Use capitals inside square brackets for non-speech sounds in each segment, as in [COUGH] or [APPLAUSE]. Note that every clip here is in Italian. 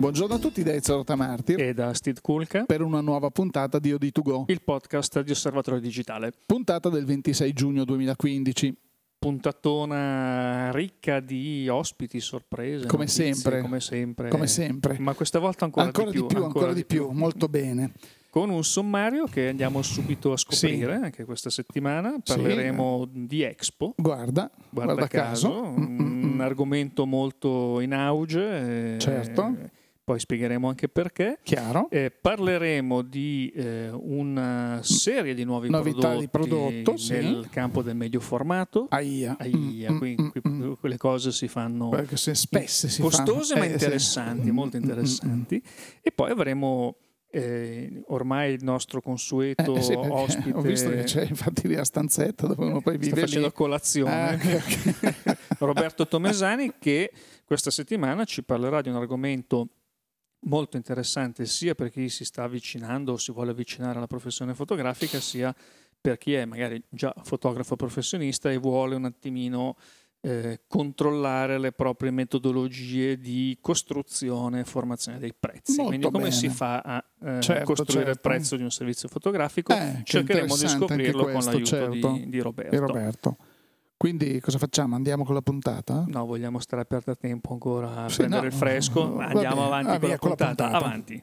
Buongiorno a tutti da Ezio Rotamartir e da Steve Kulka per una nuova puntata di OD2Go, il podcast di Osservatorio Digitale. Puntata del 26 giugno 2015. Puntatona ricca di ospiti, sorprese. Come notizie, sempre. Come sempre. Come sempre. Ma questa volta ancora, ancora di più. ancora, ancora di più, molto bene. Con un sommario che andiamo subito a scoprire Sì. anche questa settimana. Parleremo di Expo. Guarda, Guarda, guarda caso, caso. un Mm-mm. argomento molto in auge. eh, Certo. Poi spiegheremo anche perché. Chiaro. Eh, parleremo di eh, una serie di nuovi Novità di prodotti prodotto, sì. nel campo del medio formato. Aia. Aia, Mm, qui- mm, qui- mm, mm. quelle cose si fanno spesse si costose fanno. ma Eh, sì. interessanti, molto Mm, mm, interessanti. E poi avremo eh, ormai il nostro consueto Eh, sì, perché ospite. Ho visto che c'è infatti lì la stanzetta dove uno poi sta vive facendo lì. colazione. Ah, ok, ok. [LAUGHS] Roberto Tomesani che questa settimana ci parlerà di un argomento molto interessante sia per chi si sta avvicinando o si vuole avvicinare alla professione fotografica sia per chi è magari già fotografo professionista e vuole un attimino eh, controllare le proprie metodologie di costruzione e formazione dei prezzi. Molto Quindi come bene. si fa a eh, Certo, costruire il certo. prezzo di un servizio fotografico? Eh, che Cercheremo di scoprirlo con questo, l'aiuto certo. di, di Roberto. E Roberto. Quindi cosa facciamo? Andiamo con la puntata? No, vogliamo stare a perdere tempo ancora a Sì, prendere no, il fresco. Andiamo avanti Ah, con, la con la puntata. Avanti.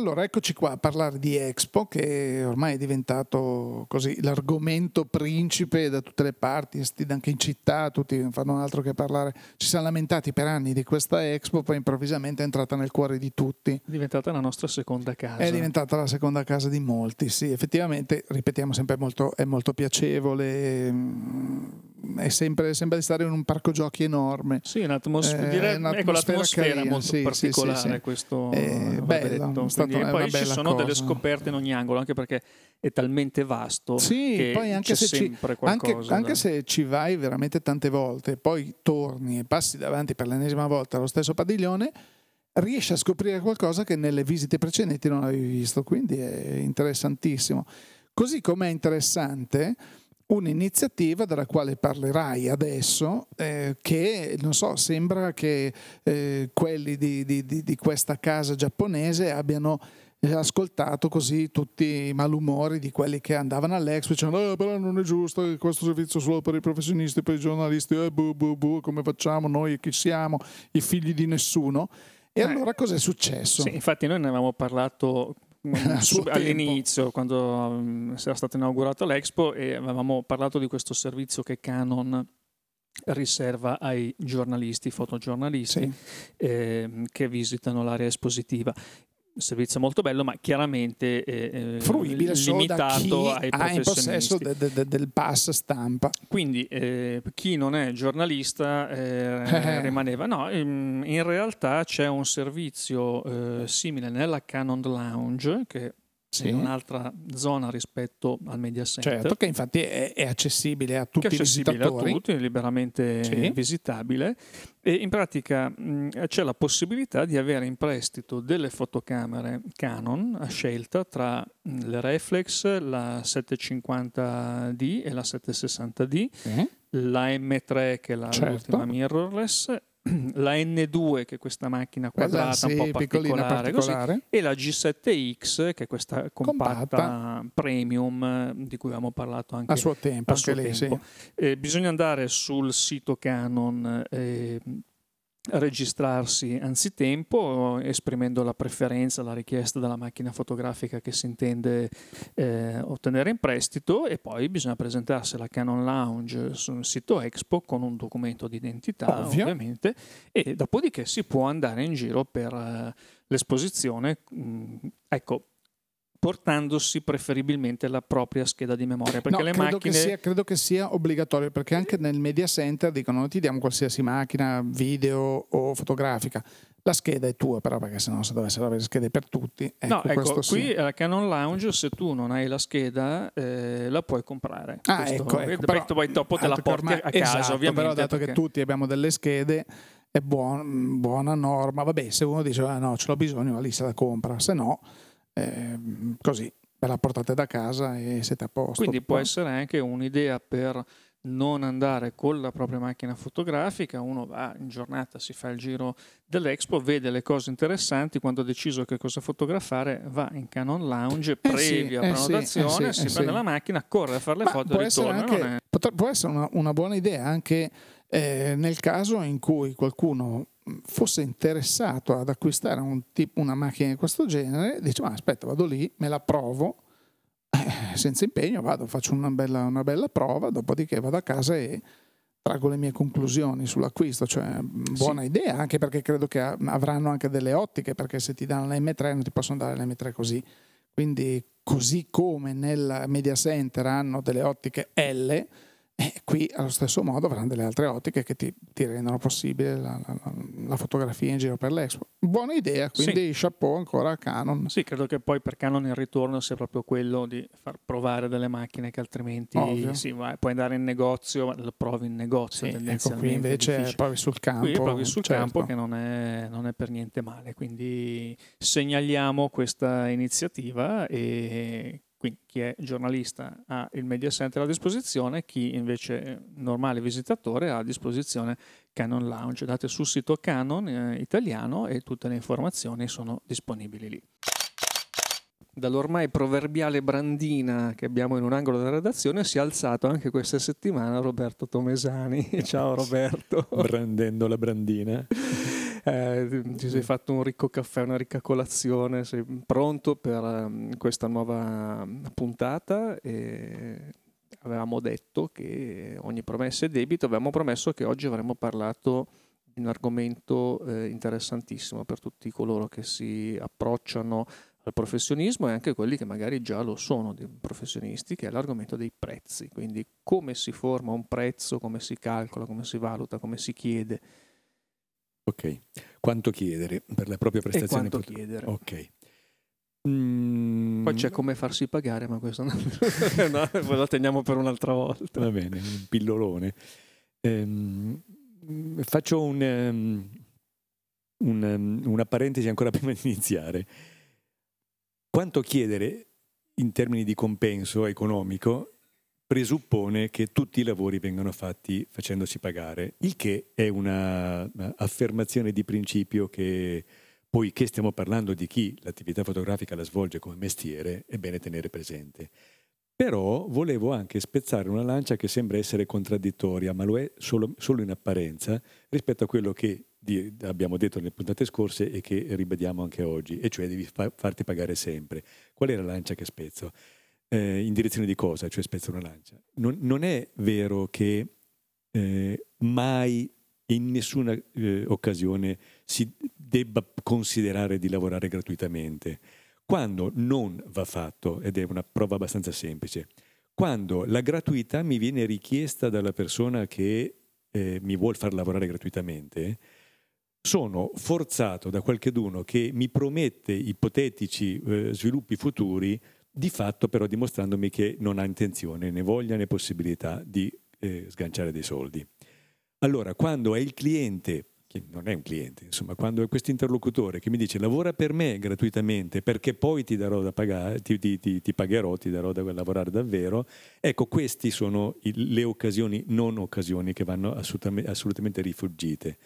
Allora, eccoci qua a parlare di Expo, che ormai è diventato così l'argomento principe da tutte le parti, anche in città, tutti fanno altro che parlare. Ci siamo lamentati per anni di questa Expo, poi improvvisamente è entrata nel cuore di tutti. È diventata la nostra seconda casa. È diventata la seconda casa di molti, sì, effettivamente, ripetiamo sempre, molto, è molto piacevole, mm, è sempre, sembra di stare in un parco giochi enorme. Sì, un'atmosfera, Eh, direi, un'atmosfera ecco, l'atmosfera è carina, molto sì, particolare sì, sì. questo Eh, va bella, una poi ci sono delle cosa. scoperte in ogni angolo, anche perché è talmente vasto Sì, che poi anche c'è se, ci, sempre anche, qualcosa. anche se ci vai veramente tante volte, poi torni e passi davanti per l'ennesima volta allo stesso padiglione, riesci a scoprire qualcosa che nelle visite precedenti non avevi visto, quindi è interessantissimo. Così come è interessante un'iniziativa della quale parlerai adesso, eh, che non so, sembra che eh, quelli di, di- di- questa casa giapponese abbiano ascoltato così tutti i malumori di quelli che andavano all'Expo dicendo "Eh, però non è giusto questo servizio solo per i professionisti, per i giornalisti, eh, bu, bu, bu, come facciamo noi, chi siamo, i figli di nessuno. E Eh. allora cos'è successo? Sì, infatti noi ne avevamo parlato mm, [LAUGHS] A suo sub- tempo. all'inizio, quando mm, era stato inaugurato l'Expo e avevamo parlato di questo servizio che Canon riserva ai giornalisti, fotogiornalisti Sì. ehm, che visitano l'area espositiva. Servizio molto bello, ma chiaramente eh, eh, fruibile solo da chi limitato ai ha in possesso de- de- de- del pass stampa. Quindi eh, chi non è giornalista eh, [LAUGHS] Eh. rimaneva. No, ehm, in realtà c'è un servizio eh, simile nella Canon Lounge, che Sì. è un'altra zona rispetto al Media Center. Certo, che infatti è, è accessibile a tutti è i accessibile a visitatori. tutti, liberamente Sì. visitabile e in pratica mh, c'è la possibilità di avere in prestito delle fotocamere Canon a scelta tra mh, le reflex, la 750D e la 760D, Sì. la M3 che è la Certo. l'ultima mirrorless, [CLEARS THROAT] la N2 che è questa macchina Quella, quadrata un sì, po' piccolina particolare, così, particolare. e la G7X che è questa compatta, Compatta. premium eh, di cui avevamo parlato anche A suo tempo, a anche suo lei, sì. tempo. Eh, bisogna andare sul sito Canon e registrarsi anzitempo esprimendo la preferenza, la richiesta della macchina fotografica che si intende eh, ottenere in prestito e poi bisogna presentarsi alla Canon Lounge sul sito Expo con un documento di identità Ovvio. ovviamente e dopodiché si può andare in giro per eh, l'esposizione mm, ecco portandosi preferibilmente la propria scheda di memoria perché No, le credo, macchine che sia, credo che sia obbligatorio perché anche nel media center dicono ti diamo qualsiasi macchina video o fotografica la scheda è tua però perché sennò se dovessero avere schede per tutti ecco, no, ecco, questo sì. qui alla Canon Lounge se tu non hai la scheda eh, la puoi comprare. Ah, Questo- ecco, eh, ecco, però- poi dopo te la che porti ormai- a casa, esatto, ovviamente. Però dato che perché- tutti abbiamo delle schede, è buon- buona norma. Vabbè, se uno dice ah, no, ce l'ho bisogno, lì se la compra, se no, ehm, così. ve la portate da casa e siete a posto. Quindi può essere anche un'idea per non andare con la propria macchina fotografica, uno va in giornata, si fa il giro dell'Expo, vede le cose interessanti, quando ha deciso che cosa fotografare va in Canon Lounge, previa eh sì, prenotazione, eh sì, eh si prende la macchina, corre a fare le Ma foto e ritorna. Anche, è... può essere una, una, buona idea anche eh, nel caso in cui qualcuno fosse interessato ad acquistare un tipo, una macchina di questo genere, dice ma aspetta vado lì, me la provo, eh, senza impegno vado, faccio una bella, una bella, prova, dopodiché vado a casa e trago le mie conclusioni sull'acquisto, cioè buona sì. idea, anche perché credo che avranno anche delle ottiche, perché se ti danno l'M3 non ti possono dare l'M3 così, quindi così come nel media center hanno delle ottiche L, e qui allo stesso modo avranno delle altre ottiche che ti, ti rendono possibile la, la, la, fotografia in giro per l'Expo. Buona idea, quindi sì. chapeau ancora a Canon. Sì, credo che poi per Canon il ritorno sia proprio quello di far provare delle macchine che altrimenti sì, vai, puoi andare in negozio, ma lo provi in negozio. Sì, ecco qui invece provi sul campo. Qui provi sul certo. campo che non è, non è per niente male, quindi segnaliamo questa iniziativa e quindi chi è giornalista ha il media center a disposizione, chi invece è normale visitatore ha a disposizione Canon Lounge. Date sul sito Canon eh, italiano e tutte le informazioni sono disponibili lì. Dall'ormai proverbiale brandina che abbiamo in un angolo della redazione si è alzato anche questa settimana Roberto Tomesani. [LAUGHS] Ciao Roberto. Brandendo la brandina. [LAUGHS] eh, ti sei fatto un ricco caffè, una ricca colazione, sei pronto per um, questa nuova puntata e avevamo detto che ogni promessa è debito, avevamo promesso che oggi avremmo parlato di un argomento eh, interessantissimo per tutti coloro che si approcciano al professionismo e anche quelli che magari già lo sono dei professionisti, che è l'argomento dei prezzi, quindi come si forma un prezzo, come si calcola, come si valuta, come si chiede Ok. Quanto chiedere per la propria prestazione? E quanto pot- chiedere. Ok. Mm. Poi c'è come farsi pagare, ma questo [LAUGHS] [LAUGHS] no, no, lo teniamo per un'altra volta. Va bene, un pillolone. Ehm, faccio un, um, un, um, una parentesi ancora [LAUGHS] prima di iniziare. Quanto chiedere in termini di compenso economico presuppone che tutti i lavori vengano fatti facendosi pagare, il che è un'affermazione di principio che, poiché stiamo parlando di chi l'attività fotografica la svolge come mestiere, è bene tenere presente. Però volevo anche spezzare una lancia che sembra essere contraddittoria, ma lo è solo, solo in apparenza, rispetto a quello che di, abbiamo detto nelle puntate scorse e che ribadiamo anche oggi, e cioè devi fa, farti pagare sempre. Qual è la lancia che spezzo? Eh, in direzione di cosa, cioè spezza una lancia. Non, non è vero che eh, mai in nessuna eh, occasione si debba considerare di lavorare gratuitamente. Quando non va fatto, ed è una prova abbastanza semplice, quando la gratuità mi viene richiesta dalla persona che eh, mi vuole far lavorare gratuitamente, sono forzato da qualcheduno che mi promette ipotetici eh, sviluppi futuri di fatto però dimostrandomi che non ha intenzione, né voglia né possibilità di eh, sganciare dei soldi. Allora, quando è il cliente, che non è un cliente, insomma, quando è questo interlocutore che mi dice lavora per me gratuitamente perché poi ti darò da pagare, ti, ti, ti, ti pagherò, ti darò da lavorare davvero, ecco, queste sono il, le occasioni, non occasioni che vanno assolutamente, assolutamente rifuggite.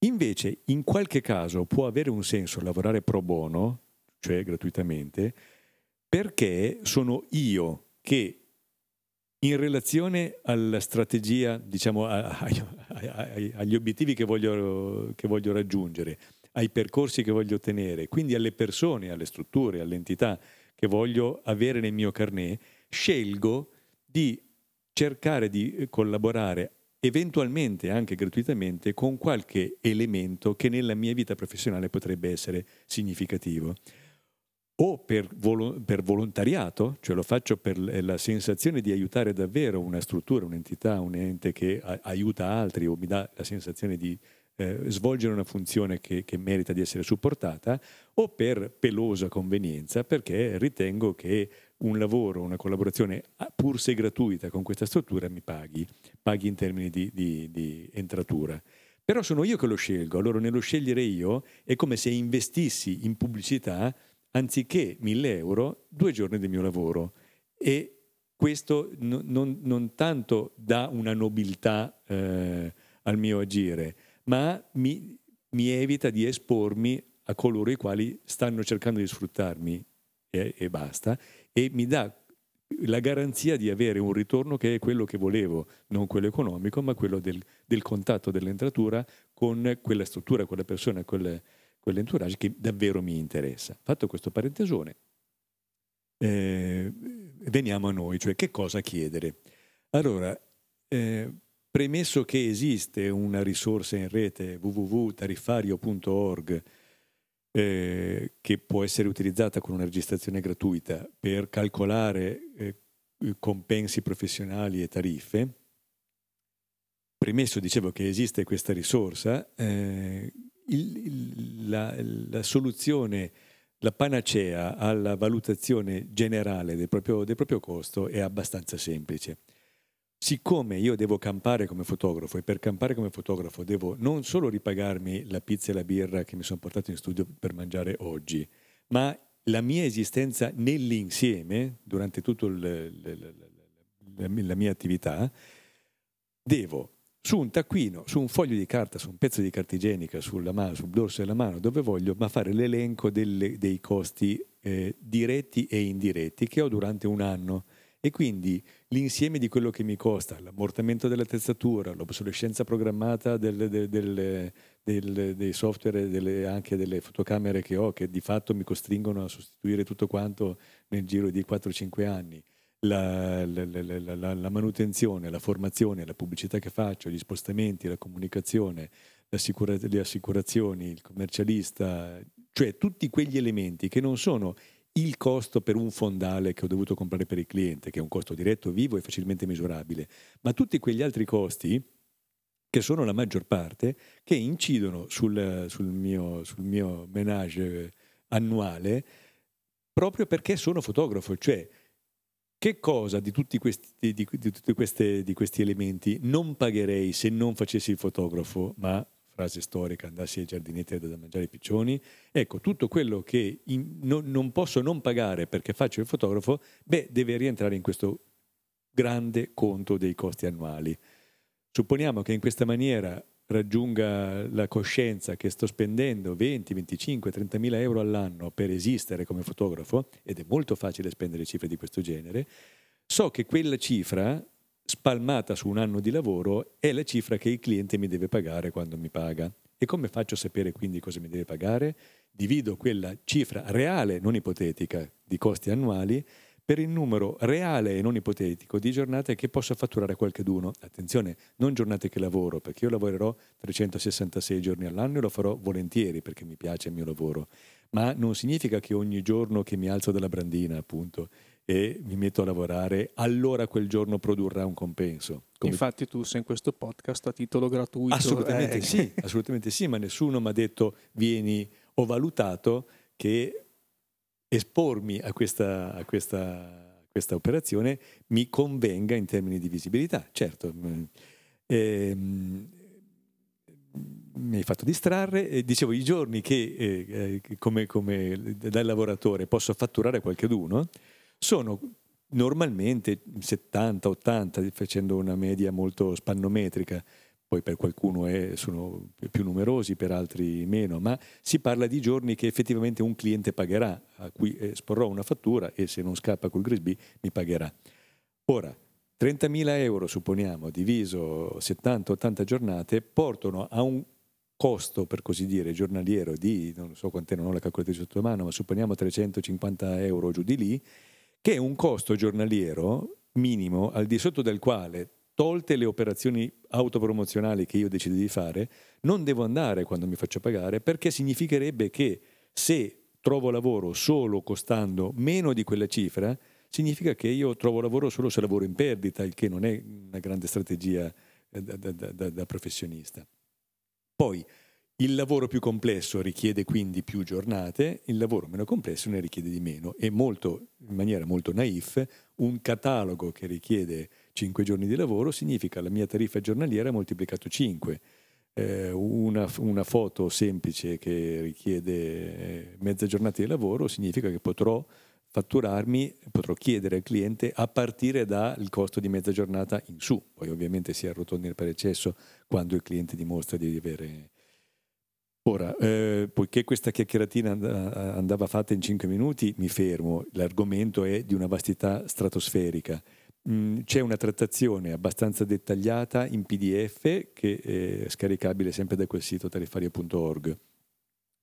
Invece, in qualche caso può avere un senso lavorare pro bono, cioè gratuitamente, perché sono io che in relazione alla strategia, diciamo, agli obiettivi che voglio, che voglio raggiungere, ai percorsi che voglio ottenere, quindi alle persone, alle strutture, alle entità che voglio avere nel mio carnet, scelgo di cercare di collaborare eventualmente anche gratuitamente con qualche elemento che nella mia vita professionale potrebbe essere significativo o per, volo- per, volontariato, cioè lo faccio per la sensazione di aiutare davvero una struttura, un'entità, un ente che a- aiuta altri o mi dà la sensazione di eh, svolgere una funzione che, che, merita di essere supportata, o per pelosa convenienza, perché ritengo che un lavoro, una collaborazione, pur se gratuita con questa struttura, mi paghi, paghi in termini di, di, di entratura. Però sono io che lo scelgo, allora nello scegliere io è come se investissi in pubblicità anziché 1000 euro, due giorni del mio lavoro. E questo non, non, non tanto dà una nobiltà eh, al mio agire, ma mi, mi, evita di espormi a coloro i quali stanno cercando di sfruttarmi e, e basta, e mi dà la garanzia di avere un ritorno che è quello che volevo, non quello economico, ma quello del, del contatto dell'entratura con quella struttura, quella persona, quel, quell'entourage che davvero mi interessa. Fatto questo parentesone, eh, veniamo a noi, cioè che cosa chiedere. Allora, eh, premesso che esiste una risorsa in rete www.tariffario.org eh, che può essere utilizzata con una registrazione gratuita per calcolare eh, compensi professionali e tariffe, premesso, dicevo, che esiste questa risorsa, eh, il, la, la, soluzione, la panacea alla valutazione generale del proprio, del proprio costo è abbastanza semplice. Siccome io devo campare come fotografo e per campare come fotografo devo non solo ripagarmi la pizza e la birra che mi sono portato in studio per mangiare oggi, ma la mia esistenza nell'insieme, durante tutta la mia attività, devo su un taccuino, su un foglio di carta, su un pezzo di carta igienica, sulla mano, sul dorso della mano, dove voglio, ma fare l'elenco delle, dei costi eh, diretti e indiretti che ho durante un anno. E quindi l'insieme di quello che mi costa, l'ammortamento dell'attrezzatura, l'obsolescenza programmata del, del, del, del, dei software e anche delle fotocamere che ho, che di fatto mi costringono a sostituire tutto quanto nel giro di 4-5 anni, la, la, la, la, manutenzione, la formazione, la pubblicità che faccio, gli spostamenti, la comunicazione, le assicurazioni, il commercialista, cioè tutti quegli elementi che non sono il costo per un fondale che ho dovuto comprare per il cliente, che è un costo diretto, vivo e facilmente misurabile, ma tutti quegli altri costi, che sono la maggior parte, che incidono sul, sul, mio, sul mio menage annuale proprio perché sono fotografo, cioè che cosa di tutti, questi, di, di, di, queste, di questi elementi non pagherei se non facessi il fotografo, ma frase storica, andassi ai giardinetti da mangiare i piccioni. Ecco, tutto quello che in, no, non posso non pagare perché faccio il fotografo, beh, deve rientrare in questo grande conto dei costi annuali. Supponiamo che in questa maniera raggiunga la coscienza che sto spendendo 20, 25, 30 mila euro all'anno per esistere come fotografo, ed è molto facile spendere cifre di questo genere, so che quella cifra spalmata su un anno di lavoro è la cifra che il cliente mi deve pagare quando mi paga. E come faccio a sapere quindi cosa mi deve pagare? Divido quella cifra reale, non ipotetica, di costi annuali per il numero reale e non ipotetico di giornate che posso fatturare a qualcheduno. Attenzione, non giornate che lavoro, perché io lavorerò 366 giorni all'anno e lo farò volentieri perché mi piace il mio lavoro, ma non significa che ogni giorno che mi alzo dalla brandina, appunto, e mi metto a lavorare, allora quel giorno produrrà un compenso. Come... Infatti tu sei in questo podcast a titolo gratuito. Assolutamente eh. sì, assolutamente sì, ma nessuno mi ha detto vieni, ho valutato che espormi a questa, a questa, questa operazione mi convenga in termini di visibilità. Certo, ehm, mi hai fatto distrarre. E dicevo, i giorni che eh, eh come, come da lavoratore posso fatturare qualcheduno, sono normalmente 70-80, facendo una media molto spannometrica, poi per qualcuno è, sono più numerosi, per altri meno, ma si parla di giorni che effettivamente un cliente pagherà, a cui esporrò una fattura e se non scappa col Grisby mi pagherà. Ora, 30.000 euro, supponiamo, diviso 70-80 giornate, portano a un costo, per così dire, giornaliero di, non so quant'è, non ho la calcolatrice sotto mano, ma supponiamo 350 euro giù di lì, che è un costo giornaliero minimo al di sotto del quale, tolte le operazioni autopromozionali che io decido di fare, non devo andare quando mi faccio pagare perché significherebbe che se trovo lavoro solo costando meno di quella cifra, significa che io trovo lavoro solo se lavoro in perdita, il che non è una grande strategia eh, da, da, da, da professionista. Poi il lavoro più complesso richiede quindi più giornate, il lavoro meno complesso ne richiede di meno e molto, in maniera molto naif un catalogo che richiede 5 giorni di lavoro significa la mia tariffa giornaliera moltiplicato 5. eh, una, una, foto semplice che richiede eh, mezza giornata di lavoro significa che potrò fatturarmi, potrò chiedere al cliente a partire dal costo di mezza giornata in su. Poi ovviamente si arrotondi per eccesso quando il cliente dimostra di avere... Ora, eh, poiché questa chiacchieratina andava fatta in 5 minuti, mi fermo. L'argomento è di una vastità stratosferica. Mm, c'è una trattazione abbastanza dettagliata in PDF che è scaricabile sempre da quel sito tariffario.org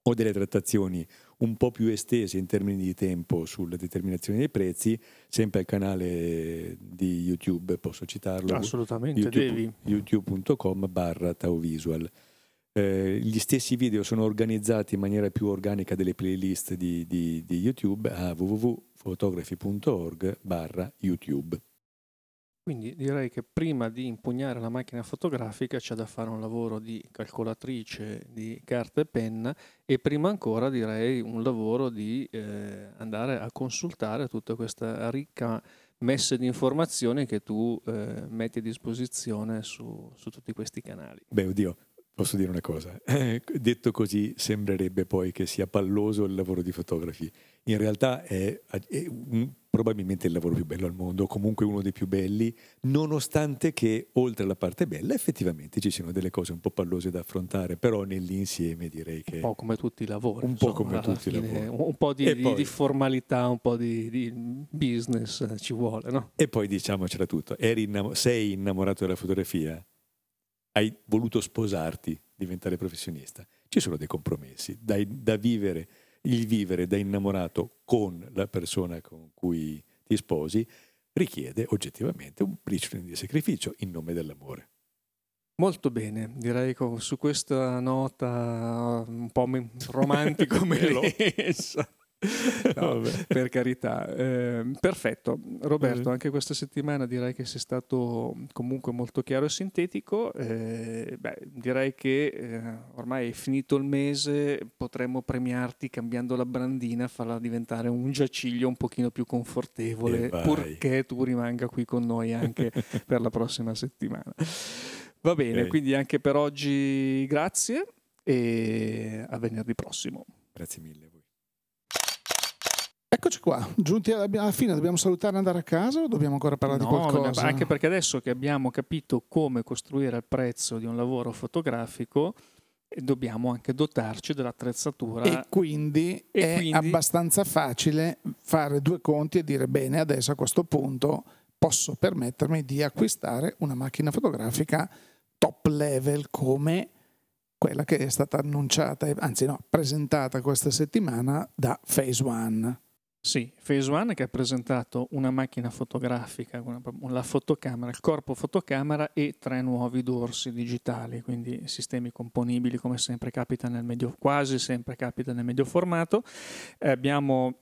o delle trattazioni un po' più estese in termini di tempo sulla determinazione dei prezzi, sempre al canale di YouTube, posso citarlo? Assolutamente, YouTube, devi. youtube.com barra tauvisual. Eh, gli stessi video sono organizzati in maniera più organica delle playlist di, di, di YouTube a www.fotografi.org barra YouTube. Quindi direi che prima di impugnare la macchina fotografica c'è da fare un lavoro di calcolatrice di carta e penna e prima ancora direi un lavoro di eh, andare a consultare tutta questa ricca messa di informazioni che tu eh, metti a disposizione su, su tutti questi canali. Beh, oddio, Posso dire una cosa, eh, detto così sembrerebbe poi che sia palloso il lavoro di fotografi, in realtà è, è un, probabilmente il lavoro più bello al mondo, comunque uno dei più belli, nonostante che oltre alla parte bella effettivamente ci siano delle cose un po' pallose da affrontare, però nell'insieme direi che... Un po' come tutti i lavori. Un insomma, po' come tutti fine, i lavori. Un po' di, di, di formalità, un po' di, di, business ci vuole, no? E poi diciamocela tutto, innamo- sei innamorato della fotografia? Hai voluto sposarti, diventare professionista, ci sono dei compromessi dai, da vivere, il vivere da innamorato con la persona con cui ti sposi richiede oggettivamente un briciolo di sacrificio in nome dell'amore. Molto bene, direi che su questa nota un po' romantico [LAUGHS] melessa no, [LAUGHS] per carità. Eh, perfetto. Roberto, anche questa settimana direi che sei stato comunque molto chiaro e sintetico. Eh, beh, direi che eh, ormai è finito il mese, potremmo premiarti cambiando la brandina, farla diventare un giaciglio un pochino più confortevole, purché tu rimanga qui con noi anche [LAUGHS] per la prossima settimana. Va bene, okay. quindi anche per oggi grazie e a venerdì prossimo. Grazie mille. Eccoci qua, giunti alla fine, dobbiamo salutare e andare a casa o dobbiamo ancora parlare no, di qualcosa? Anche perché adesso che abbiamo capito come costruire il prezzo di un lavoro fotografico, eh, dobbiamo anche dotarci dell'attrezzatura. E quindi e è quindi... abbastanza facile fare due conti e dire bene, adesso a questo punto posso permettermi di acquistare una macchina fotografica top level come quella che è stata annunciata, anzi no, presentata questa settimana da Phase One. Sì, Phase One che ha presentato una macchina fotografica, una, la fotocamera, il corpo fotocamera e tre nuovi dorsi digitali, quindi sistemi componibili come sempre capita nel medio, quasi sempre capita nel medio formato. Eh, abbiamo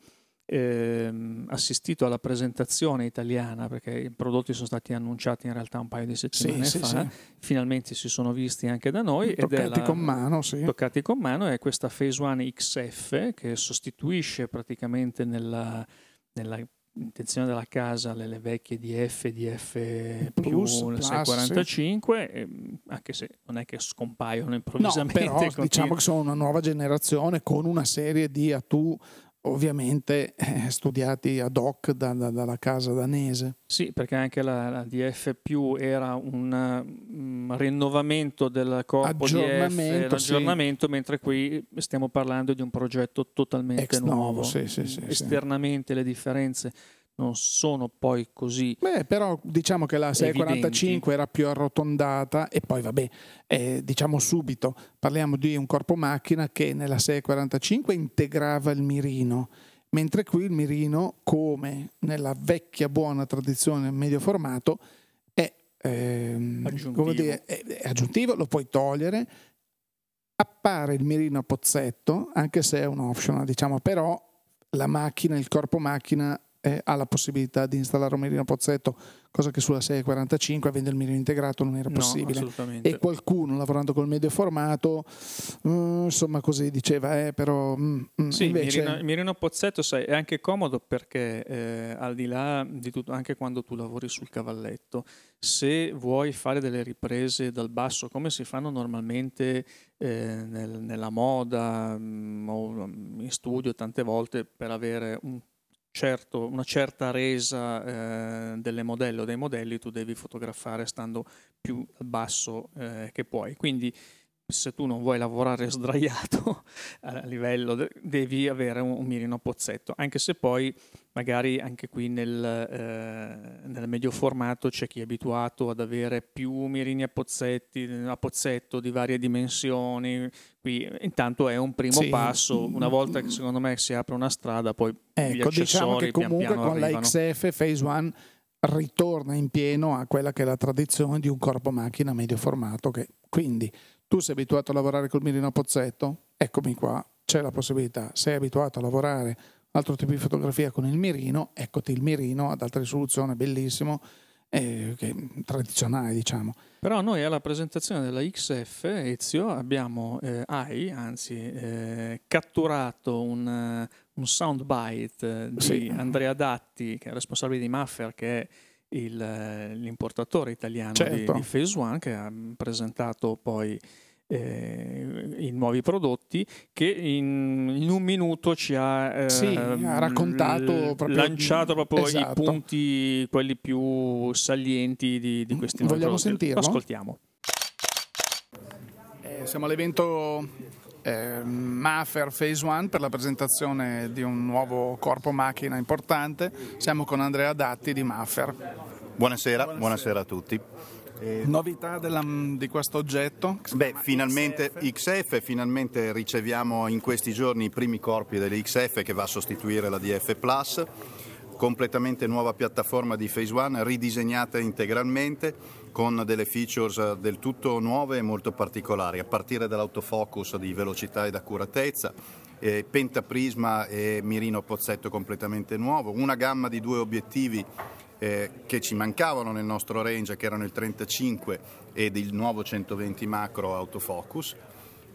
eh, assistito alla presentazione italiana perché i prodotti sono stati annunciati in realtà un paio di settimane sì, fa, sì, sì. finalmente si sono visti anche da noi. Toccati la, con mano, sì. Toccati con mano è questa Phase One XF che sostituisce praticamente nella, nella intenzione della casa le, le vecchie DF, DF Plus, più, plus 645, sì. Ehm, anche se non è che scompaiono improvvisamente. No, però diciamo che sono una nuova generazione con una serie di atu ovviamente eh, studiati ad hoc da, da, dalla casa danese. Sì, perché anche la, la DF era un um, rinnovamento del corpo aggiornamento, DF, aggiornamento, sì. mentre qui stiamo parlando di un progetto totalmente Ex nuovo. nuovo sì, sì, Esternamente le differenze non sono poi così. Beh, però diciamo che la 645 era più arrotondata e poi vabbè, eh, diciamo subito, parliamo di un corpo macchina che nella 645 integrava il mirino, mentre qui il mirino, come nella vecchia buona tradizione medio formato, è, ehm, aggiuntivo. Dire, è, è aggiuntivo, lo puoi togliere, appare il mirino a pozzetto, anche se è un optional, diciamo, però la macchina, il corpo macchina eh, ha la possibilità di installare un mirino pozzetto, cosa che sulla 645 avendo il mirino integrato non era possibile. No, e qualcuno lavorando col medio formato, mm, insomma così diceva, eh, però... Mm, mm sì, invece... il mirino, mirino, pozzetto sai, è anche comodo perché eh, al di là di tutto, anche quando tu lavori sul cavalletto, se vuoi fare delle riprese dal basso come si fanno normalmente eh, nel, nella moda mh, o in studio tante volte per avere un certo, una certa resa eh, delle modelle o dei modelli tu devi fotografare stando più basso eh, che puoi. Quindi se tu non vuoi lavorare [LAUGHS] sdraiato a livello, devi avere un, un mirino pozzetto, anche se poi magari anche qui nel, eh, nel, medio formato c'è chi è abituato ad avere più mirini a, pozzetti, a pozzetto di varie dimensioni, qui intanto è un primo sì. passo, una volta che secondo me si apre una strada poi ecco, gli diciamo che comunque pian piano con arrivano. la XF Phase 1 ritorna in pieno a quella che è la tradizione di un corpo macchina medio formato che quindi tu sei abituato a lavorare col mirino a pozzetto? Eccomi qua, c'è la possibilità. Sei abituato a lavorare altro tipo di fotografia con il mirino, eccoti il mirino ad alta risoluzione, bellissimo, eh, tradizionale diciamo. Però noi alla presentazione della XF Ezio abbiamo, eh, hai anzi eh, catturato un, uh, un soundbite di sì. Andrea Datti, che è responsabile di Maffer, che è il, l'importatore italiano certo. di, di Phase One, che ha presentato poi eh, i nuovi prodotti che in, in un minuto ci ha, eh, sì, ha raccontato proprio, lanciato proprio esatto. i punti quelli più salienti di, di questi nuovi Vogliamo prodotti. sentirlo? ascoltiamo eh, siamo all'evento eh, Mafer Phase 1 per la presentazione di un nuovo corpo macchina importante siamo con Andrea Datti di Mafer buonasera, buonasera, buonasera a tutti eh, Novità della, di questo oggetto? Beh, finalmente XF. XF, finalmente riceviamo in questi giorni i primi corpi dell'XF che va a sostituire la DF Plus, completamente nuova piattaforma di Phase One, ridisegnata integralmente con delle features del tutto nuove e molto particolari, a partire dall'autofocus di velocità ed accuratezza, eh, pentaprisma e mirino pozzetto completamente nuovo, una gamma di due obiettivi eh, che ci mancavano nel nostro range, che erano il 35 ed il nuovo 120 macro autofocus,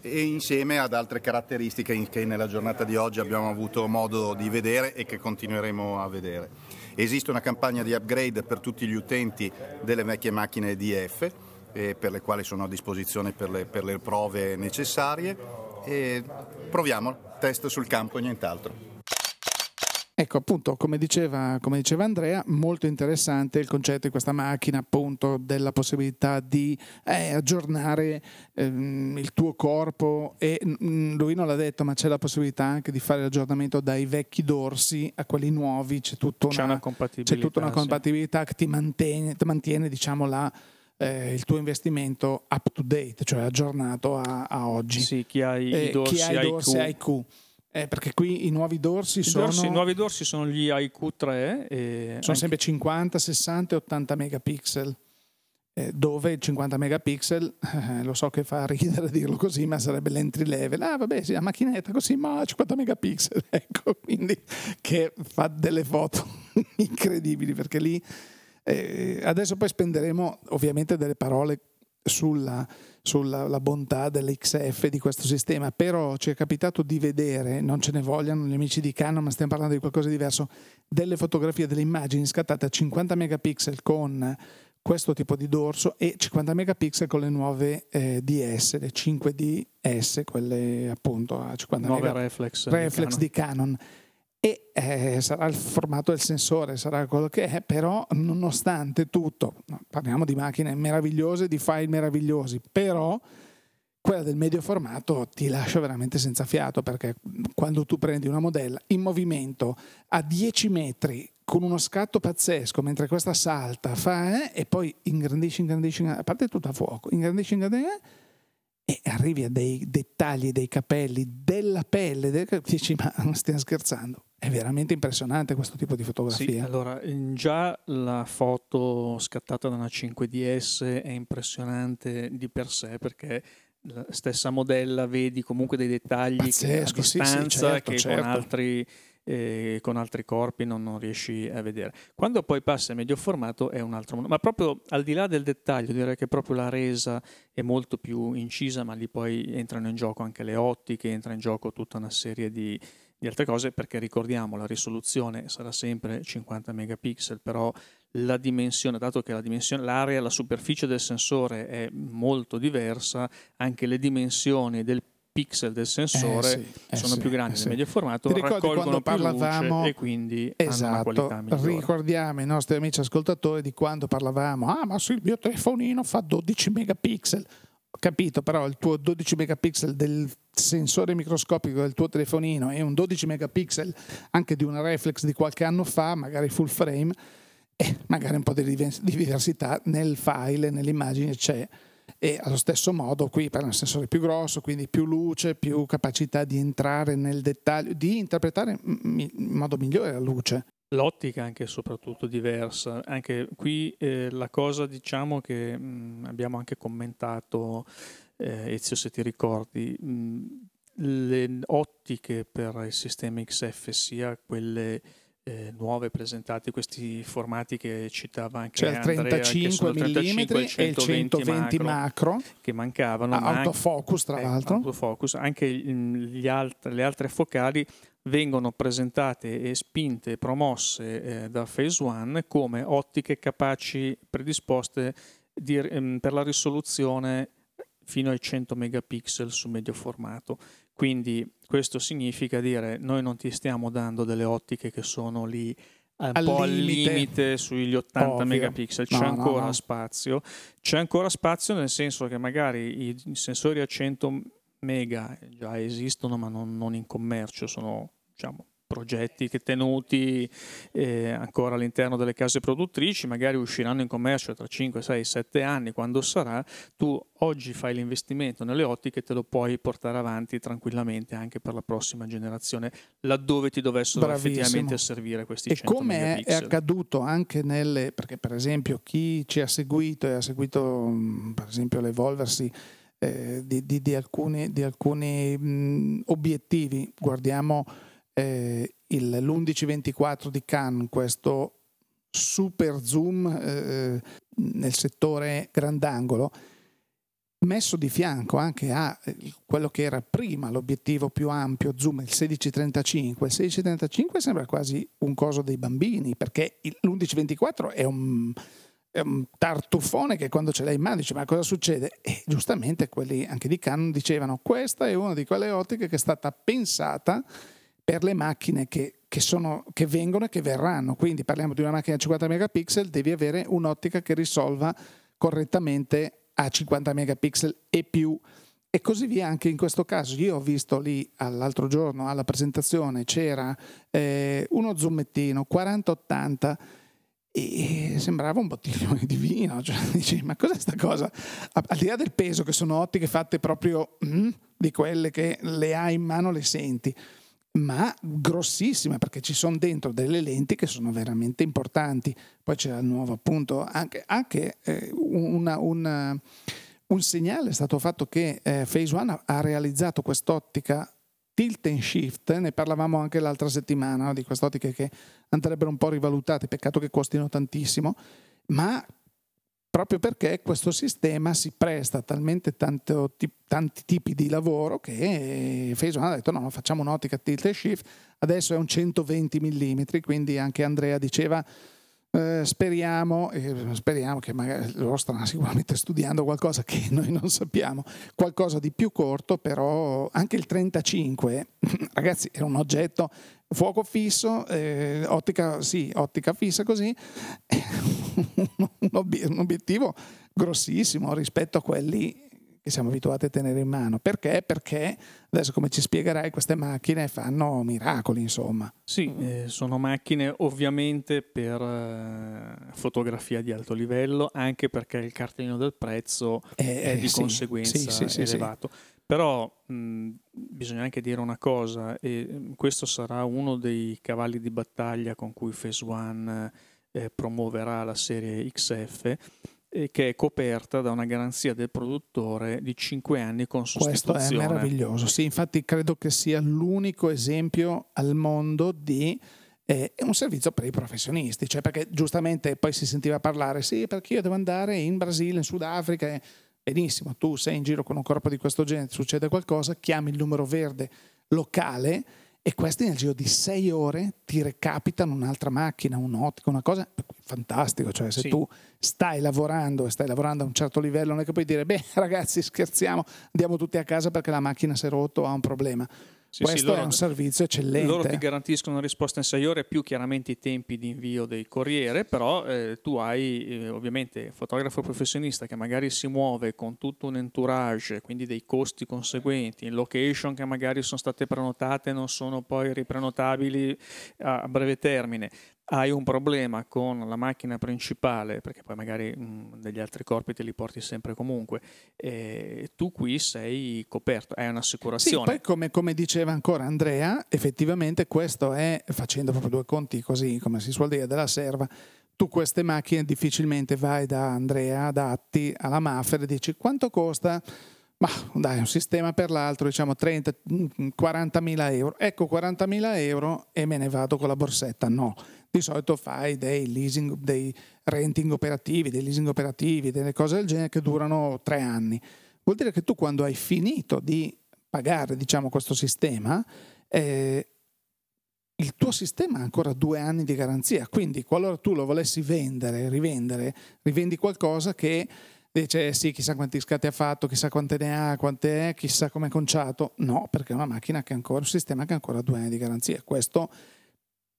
e insieme ad altre caratteristiche che nella giornata di oggi abbiamo avuto modo di vedere e che continueremo a vedere. Esiste una campagna di upgrade per tutti gli utenti delle vecchie macchine DF, eh, per le quali sono a disposizione per le, per le prove necessarie e proviamo, test sul campo e nient'altro. Ecco, appunto, come diceva, come diceva, Andrea, molto interessante il concetto di questa macchina, appunto, della possibilità di eh, aggiornare ehm, il tuo corpo e lui non l'ha detto, ma c'è la possibilità anche di fare l'aggiornamento dai vecchi dorsi a quelli nuovi, c'è tutta una, c'è una compatibilità, c'è tutta una compatibilità sì. che ti mantiene, ti mantiene diciamo, la, eh, il tuo investimento up to date, cioè aggiornato a, a oggi. Sì, chi ha i, eh, dorsi, chi ha i dorsi IQ. IQ eh, perché qui i nuovi dorsi I sono. Dorsi, I nuovi dorsi sono gli IQ3. E sono sempre 50, 60 e 80 megapixel. Eh, dove 50 megapixel, eh, lo so che fa ridere dirlo così, ma sarebbe l'entry level. Ah, vabbè, sì, la macchinetta così, ma 50 megapixel, [LAUGHS] ecco, quindi che fa delle foto [LAUGHS] incredibili perché lì. Eh, adesso poi spenderemo ovviamente delle parole sulla, sulla bontà dell'XF di questo sistema, però ci è capitato di vedere, non ce ne vogliano gli amici di Canon, ma stiamo parlando di qualcosa di diverso, delle fotografie, delle immagini scattate a 50 megapixel con questo tipo di dorso e 50 megapixel con le nuove eh, DS, le 5DS, quelle appunto a 50 nuove megapixel. reflex, reflex di Canon. Di Canon e eh, sarà il formato del sensore, sarà quello che è, però nonostante tutto, parliamo di macchine meravigliose, di file meravigliosi, però quella del medio formato ti lascia veramente senza fiato perché quando tu prendi una modella in movimento a 10 metri con uno scatto pazzesco mentre questa salta fa, eh, e poi ingrandisci, ingrandisci, a parte tutto a fuoco, ingrandisci, ingrandisci e arrivi a dei dettagli dei capelli, della pelle, del... [LAUGHS] dici ma non stiamo scherzando. È veramente impressionante questo tipo di fotografia. Sì, allora, già la foto scattata da una 5DS è impressionante di per sé perché la stessa modella vedi comunque dei dettagli Pazzesco, che a distanza sì, sì, certo, che certo. con altri eh, con altri corpi non, non, riesci a vedere. Quando poi passi a medio formato è un altro mondo, ma proprio al di là del dettaglio direi che proprio la resa è molto più incisa, ma lì poi entrano in gioco anche le ottiche, entra in gioco tutta una serie di, di altre cose perché ricordiamo la risoluzione sarà sempre 50 megapixel, però la dimensione, dato che la dimensione, l'area, la superficie del sensore è molto diversa, anche le dimensioni del pixel del sensore eh sì, eh sono sì, più grandi. eh nel sì. medio formato, Ti raccolgono parlavamo, e quindi esatto, ricordiamo i nostri amici ascoltatori di quando parlavamo, ah ma sì, il mio telefonino fa 12 megapixel, capito, però il tuo 12 megapixel del sensore microscopico del tuo telefonino e un 12 megapixel anche di una reflex di qualche anno fa, magari full frame, e magari un po' di diversità nel file, nell'immagine c'è e allo stesso modo qui per un sensore più grosso, quindi più luce, più capacità di entrare nel dettaglio, di interpretare in modo migliore la luce. L'ottica anche e soprattutto diversa, anche qui eh, la cosa diciamo che mh, abbiamo anche commentato, eh, Ezio se ti ricordi, mh, le ottiche per il sistema XF sia quelle eh, nuove presentate, questi formati che citava anche cioè Andrea, il 35 mm e il 120 macro, macro che mancavano. Ah, autofocus tra eh, l'altro. Autofocus, anche alt- le altre focali vengono presentate e spinte, promosse eh, da Phase One come ottiche capaci, predisposte di, ehm, per la risoluzione fino ai 100 megapixel su medio formato. Quindi questo significa dire noi non ti stiamo dando delle ottiche che sono lì un al po' limite. al limite sugli 80 Ovvio. megapixel, c'è no, ancora no, no. spazio. C'è ancora spazio nel senso che magari i sensori a 100 mega già esistono ma non, non in commercio, sono diciamo, progetti che tenuti eh, ancora all'interno delle case produttrici, magari usciranno in commercio tra 5, 6, 7 anni, quando sarà, tu oggi fai l'investimento nelle ottiche e te lo puoi portare avanti tranquillamente anche per la prossima generazione, laddove ti dovessero Bravissimo. effettivamente servire questi e 100 come è accaduto anche nelle, perché per esempio chi ci ha seguito e ha seguito mm, per esempio l'evolversi eh, di, di, di, alcuni, di alcuni mh, obiettivi, guardiamo eh, il, l'1124 di Cannes, questo super zoom eh, nel settore grandangolo, messo di fianco anche a eh, quello che era prima l'obiettivo più ampio zoom, il 1635. Il 1635 sembra quasi un coso dei bambini, perché l'1124 è un, è un tartufone che quando ce l'hai in mano dice ma cosa succede? E giustamente quelli anche di Canon dicevano questa è una di quelle ottiche che è stata pensata per le macchine che, che, sono, che, vengono e che verranno. Quindi parliamo di una macchina a 50 megapixel, devi avere un'ottica che risolva correttamente a 50 megapixel e più. E così via anche in questo caso. Io ho visto lì l'altro giorno alla presentazione c'era eh, uno zoomettino 40-80 e sembrava un bottiglione di vino. [LAUGHS] Cioè, dici, ma cos'è questa cosa? Al di là del peso, che sono ottiche fatte proprio mm, di quelle che le hai in mano, le senti ma grossissime perché ci sono dentro delle lenti che sono veramente importanti. Poi c'è il nuovo appunto anche, anche eh, una, una, un segnale è stato fatto che eh, Phase One ha realizzato quest'ottica tilt and shift, ne parlavamo anche l'altra settimana no? di quest'ottica che andrebbero un po' rivalutate, peccato che costino tantissimo, ma proprio perché questo sistema si presta a talmente tanto, tanti tipi di lavoro che Faison ha detto no, no, facciamo un'ottica tilt e shift, adesso è un 120 mm, quindi anche Andrea diceva eh, speriamo, eh, speriamo che magari loro stanno [LAUGHS] sicuramente studiando qualcosa che noi non sappiamo, qualcosa di più corto, però anche il 35, [CLEARS THROAT] ragazzi, era un oggetto fuoco fisso, eh, ottica, sì, ottica fissa così, [LAUGHS] un, obiettivo grossissimo rispetto a quelli che siamo abituati a tenere in mano. Perché? Perché adesso, come ci spiegherai, queste macchine fanno miracoli, insomma. Sì, eh, sono macchine ovviamente per eh, fotografia di alto livello, anche perché il cartellino del prezzo eh, è di sì, conseguenza sì, sì, elevato. Però mh, bisogna anche dire una cosa, e questo sarà uno dei cavalli di battaglia con cui Phase One eh, promuoverà la serie XF e che è coperta da una garanzia del produttore di 5 anni con sostituzione. Questo è meraviglioso, sì, infatti credo che sia l'unico esempio al mondo di eh, un servizio per i professionisti, cioè perché giustamente poi si sentiva parlare, sì, perché io devo andare in Brasile, in Sudafrica, benissimo, tu sei in giro con un corpo di questo genere, succede qualcosa, chiami il numero verde locale e questi nel giro di sei ore ti recapitano un'altra macchina, un'ottica, una cosa fantastico, cioè se sì. tu stai lavorando e stai lavorando a un certo livello non è che puoi dire beh ragazzi scherziamo, andiamo tutti a casa perché la macchina si è rotto o ha un problema. Sì, Questo sì, loro, è un servizio eccellente. Loro ti garantiscono una risposta in 6 ore più chiaramente i tempi di invio del corriere, però eh, tu hai eh, ovviamente fotografo professionista che magari si muove con tutto un entourage, quindi dei costi conseguenti, in location che magari sono state prenotate e non sono poi riprenotabili a, a breve termine hai un problema con la macchina principale, perché poi magari mh, degli altri corpi te li porti sempre comunque, eh, tu qui sei coperto, hai un'assicurazione. Sì, poi come, come, diceva ancora Andrea, effettivamente questo è, facendo proprio due conti così, come si suol dire, della serva, tu queste macchine difficilmente vai da Andrea, da Atti, alla Maffer e dici quanto costa? Ma dai, un sistema per l'altro, diciamo 30, 40 mila euro. Ecco 40 mila euro e me ne vado con la borsetta. No, di solito fai dei leasing, dei renting operativi, dei leasing operativi, delle cose del genere che durano tre anni. Vuol dire che tu quando hai finito di pagare diciamo, questo sistema, eh, il tuo sistema ha ancora due anni di garanzia, quindi qualora tu lo volessi vendere, rivendere, rivendi qualcosa che dice sì, chissà quanti scatti ha fatto, chissà quante ne ha, quante è, chissà come è conciato. No, perché è una macchina che ha ancora, un sistema che ha ancora due anni di garanzia. Questo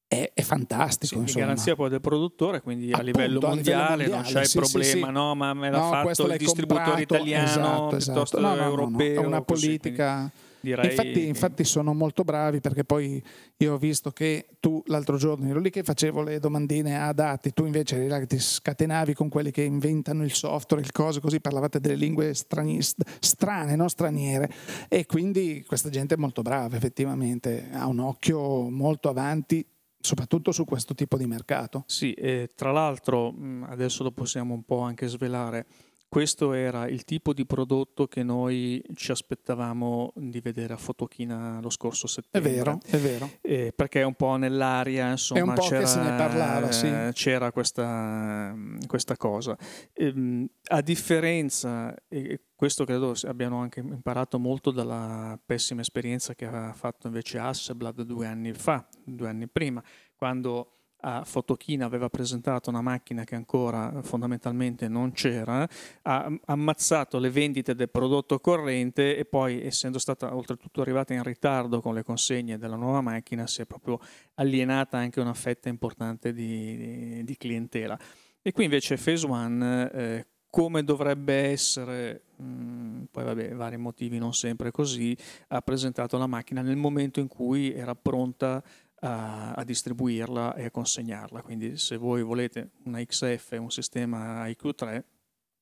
è, è fantastico. Sì, garanzia poi del produttore, quindi Appunto, a livello mondiale, a livello mondiale non c'è sì, problema, sì, no, ma me l'ha no, fatto il distributore comprato, italiano esatto, esatto. piuttosto no, no, europeo. è una politica. Direi... Infatti, infatti, sono molto bravi perché poi io ho visto che tu l'altro giorno ero lì che facevo le domandine a dati, tu invece là ti scatenavi con quelli che inventano il software, il coso, così parlavate delle lingue strani, strane, no? straniere e quindi questa gente è molto brava effettivamente, ha un occhio molto avanti soprattutto su questo tipo di mercato. Sì, e tra l'altro adesso lo possiamo un po' anche svelare. Questo era il tipo di prodotto che noi ci aspettavamo di vedere a Fotochina lo scorso settembre. È vero, è vero. Eh, perché è un po' nell'aria, insomma, è un po' c'era, che se ne parlava, sì. c'era questa, questa cosa. Eh, a differenza, e questo credo abbiano anche imparato molto dalla pessima esperienza che aveva fatto invece Hasselblad due anni fa, due anni prima, quando a Fotochina aveva presentato una macchina che ancora fondamentalmente non c'era, ha ammazzato le vendite del prodotto corrente e poi essendo stata oltretutto arrivata in ritardo con le consegne della nuova macchina si è proprio alienata anche una fetta importante di, di, di clientela. E qui invece Phase One, eh, come dovrebbe essere, mh, mm, poi vabbè, vari motivi non sempre così, ha presentato la macchina nel momento in cui era pronta a, a, distribuirla e a consegnarla. Quindi se voi volete una XF, un sistema IQ3,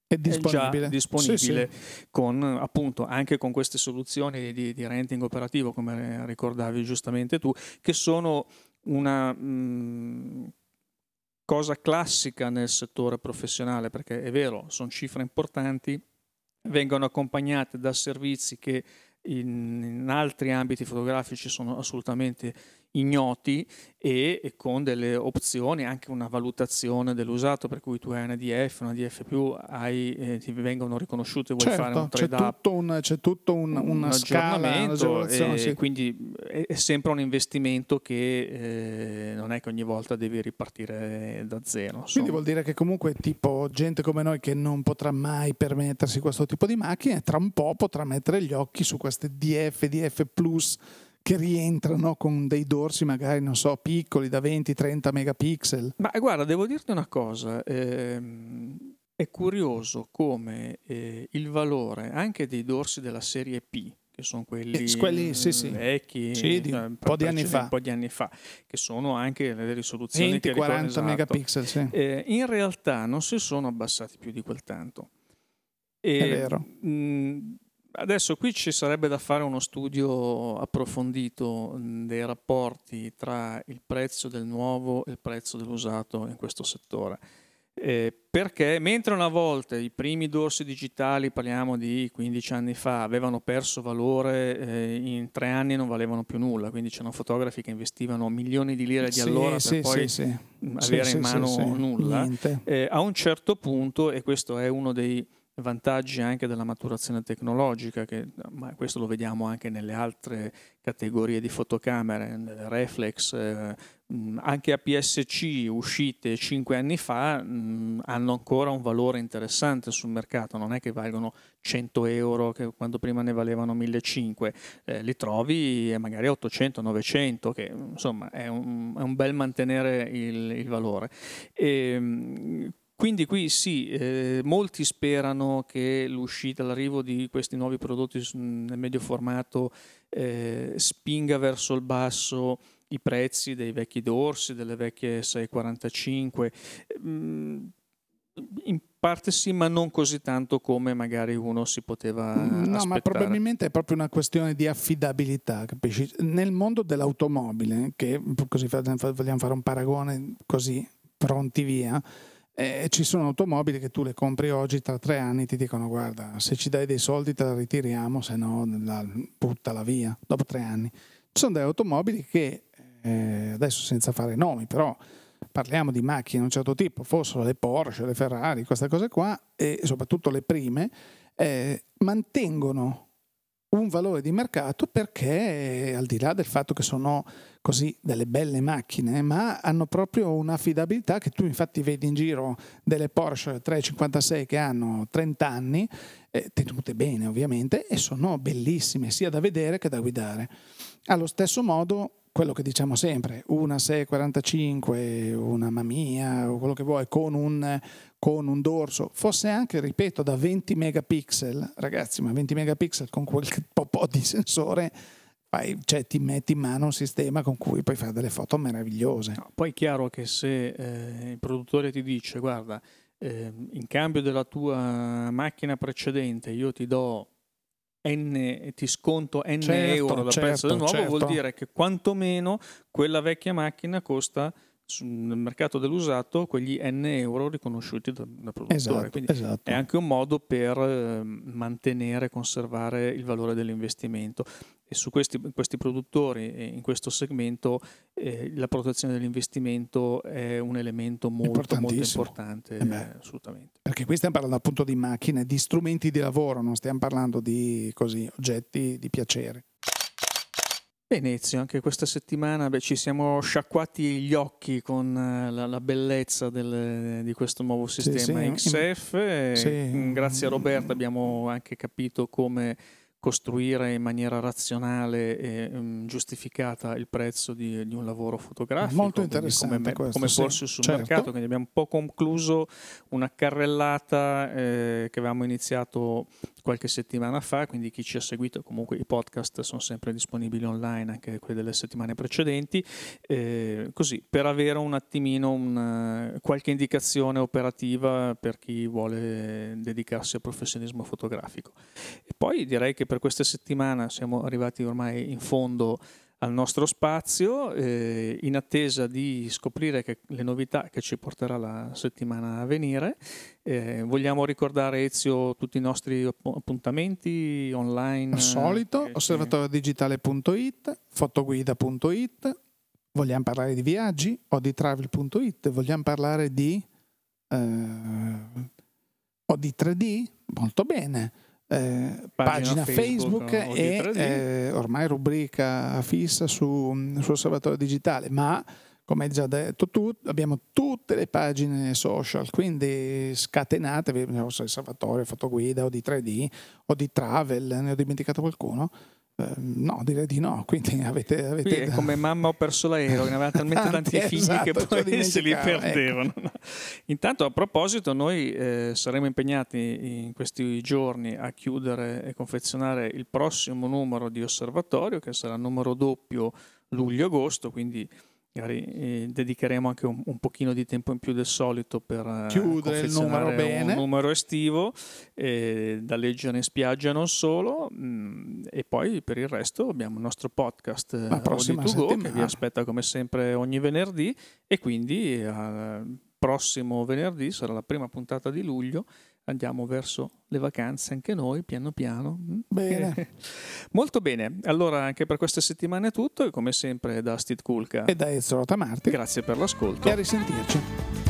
è disponibile, è disponibile sì, sì. Con, appunto, anche con queste soluzioni di, di, renting operativo, come ricordavi giustamente tu, che sono una mh, cosa classica nel settore professionale, perché è vero, sono cifre importanti, vengono accompagnate da servizi che in, in altri ambiti fotografici sono assolutamente ignoti e, e, con delle opzioni, anche una valutazione dell'usato, per cui tu hai una DF, una DF hai, eh, ti vengono riconosciute, vuoi certo, fare un trade c'è tutto un, c'è tutto un, un aggiornamento, scala, e, sì. quindi è, è, sempre un investimento che eh, non è che ogni volta devi ripartire da zero. Insomma. Quindi vuol dire che comunque tipo gente come noi che non potrà mai permettersi questo tipo di macchine, tra un po' potrà mettere gli occhi su queste DF, DF Plus che rientrano con dei dorsi magari, non so, piccoli da 20-30 megapixel. Ma guarda, devo dirti una cosa, ehm, è curioso come eh, il valore anche dei dorsi della serie P, che sono quelli, eh, quelli sì, sì. vecchi, sì, di un, po di anni fa. un po' di anni fa, che sono anche le risoluzioni 20-40 esatto. megapixel, sì. eh, in realtà non si sono abbassati più di quel tanto. E, è vero. Mh, Adesso qui ci sarebbe da fare uno studio approfondito dei rapporti tra il prezzo del nuovo e il prezzo dell'usato in questo settore. Eh, perché mentre una volta i primi dorsi digitali, parliamo di 15 anni fa, avevano perso valore, eh, in tre anni non valevano più nulla, quindi c'erano fotografi che investivano milioni di lire di allora sì, per poi sì, avere in mano nulla. Eh, a un certo punto, e questo è uno dei vantaggi anche della maturazione tecnologica, che, ma questo lo vediamo anche nelle altre categorie di fotocamere, reflex, eh, mh, anche APS-C uscite 5 anni fa mh, hanno ancora un valore interessante sul mercato, non è che valgono 100 euro che quando prima ne valevano 1500, eh, li trovi magari a 800, 900, che insomma è un, è un bel mantenere il, il valore. E, mh, quindi qui sì, eh, molti sperano che l'uscita, l'arrivo di questi nuovi prodotti nel medio formato eh, spinga verso il basso i prezzi dei vecchi dorsi, delle vecchie 645. Mm, In parte sì, ma non così tanto come magari uno si poteva No, ma aspettare. probabilmente è proprio una questione di affidabilità, capisci? Nel mondo dell'automobile, che così vogliamo fare un paragone così, pronti via, eh, ci sono automobili che tu le compri oggi, tra tre anni ti dicono guarda, se ci dai dei soldi te la ritiriamo, se no la, buttala via, dopo tre anni. Ci sono delle automobili che, eh, adesso senza fare nomi, però parliamo di macchine di un certo tipo, fossero le Porsche, le Ferrari, queste cose qua, e soprattutto le prime, eh, mantengono un valore di mercato perché al di là del fatto che sono così delle belle macchine, ma hanno proprio un'affidabilità che tu infatti vedi in giro delle Porsche 356 che hanno 30 anni, eh, tenute bene ovviamente, e sono bellissime sia da vedere che da guidare. Allo stesso modo, quello che diciamo sempre, una 645, una Mamiya o quello che vuoi con un, con un dorso, fosse anche, ripeto, da 20 megapixel, ragazzi, ma 20 megapixel con quel [LAUGHS] po' di sensore, fai- cioè, ti metti in mano un sistema con cui puoi fare delle foto meravigliose. No, poi è chiaro che se eh, il produttore ti dice guarda, eh, in cambio della tua macchina precedente io ti do N, ti sconto N Certo, euro dal prezzo del certo, nuovo, vuol certo. dire che quantomeno quella vecchia macchina costa nel mercato dell'usato quegli N euro riconosciuti dal, dal produttore. Esatto, Quindi esatto. è anche un modo per eh, mantenere e conservare il valore dell'investimento. E su questi, questi produttori, e in questo segmento, eh, la protezione dell'investimento è un elemento molto, molto importante, Eh beh. eh, assolutamente. Perché qui stiamo parlando appunto di macchine, di strumenti di lavoro, non stiamo parlando di così, oggetti di piacere. Bene Ezio, anche questa settimana beh, ci siamo sciacquati gli occhi con eh, la, la bellezza del- di questo nuovo Sì, sistema sì. XF. e, Sì. mm, Grazie a Roberta abbiamo anche capito come costruire in maniera razionale e mm, giustificata il prezzo di, di un lavoro fotografico. Molto interessante Come, me- questo, come sì, porsi sul certo. mercato, quindi abbiamo un po' concluso una carrellata eh, che avevamo iniziato qualche settimana fa, quindi chi ci ha seguito, comunque i podcast sono sempre disponibili online, anche quelli delle settimane precedenti, eh, così per avere un attimino una- qualche indicazione operativa per chi vuole dedicarsi al professionismo fotografico. E poi direi che per questa settimana siamo arrivati ormai in fondo al nostro spazio, eh, in attesa di scoprire le novità che ci porterà la settimana a venire. Eh, vogliamo ricordare Ezio tutti i nostri app- appuntamenti online? Al solito, eh, osservatoriodigitale.it, fotoguida.it, vogliamo parlare di viaggi o di travel.it, vogliamo parlare di eh, o di 3D? Molto bene. Eh, pagina, Pagina Facebook, Facebook e 3D. eh, ormai rubrica fissa su, su Osservatorio Digitale, ma come hai già detto tu, abbiamo tutte le pagine social, quindi scatenatevi, non so, Osservatorio, Fotoguida o di 3D o di Travel, ne ho dimenticato qualcuno? Eh, no, direi di no, quindi [LAUGHS] avete... avete Qui come mamma ho perso l'aereo, ne aveva talmente [LAUGHS] tanti Tanti, figli esatto, che poi [LAUGHS] se li ecco. perdevano. Intanto a proposito noi eh, saremo impegnati in questi giorni a chiudere e confezionare il prossimo numero di osservatorio che sarà il numero doppio luglio-agosto, quindi magari eh, dedicheremo anche un, un pochino di tempo in più del solito per eh, Chiudere il numero bene. un numero estivo eh, da leggere in spiaggia non solo mm, e poi per il resto abbiamo il nostro podcast eh, La prossima to Go, che vi aspetta come sempre ogni venerdì e quindi eh, prossimo venerdì, sarà la prima puntata di luglio, andiamo verso le vacanze anche noi, piano piano. Bene. [LAUGHS] Molto bene, allora anche per questa settimana è tutto e come sempre da Steve Kulka. E da Ezio Rotamarti. Grazie per l'ascolto. E a risentirci.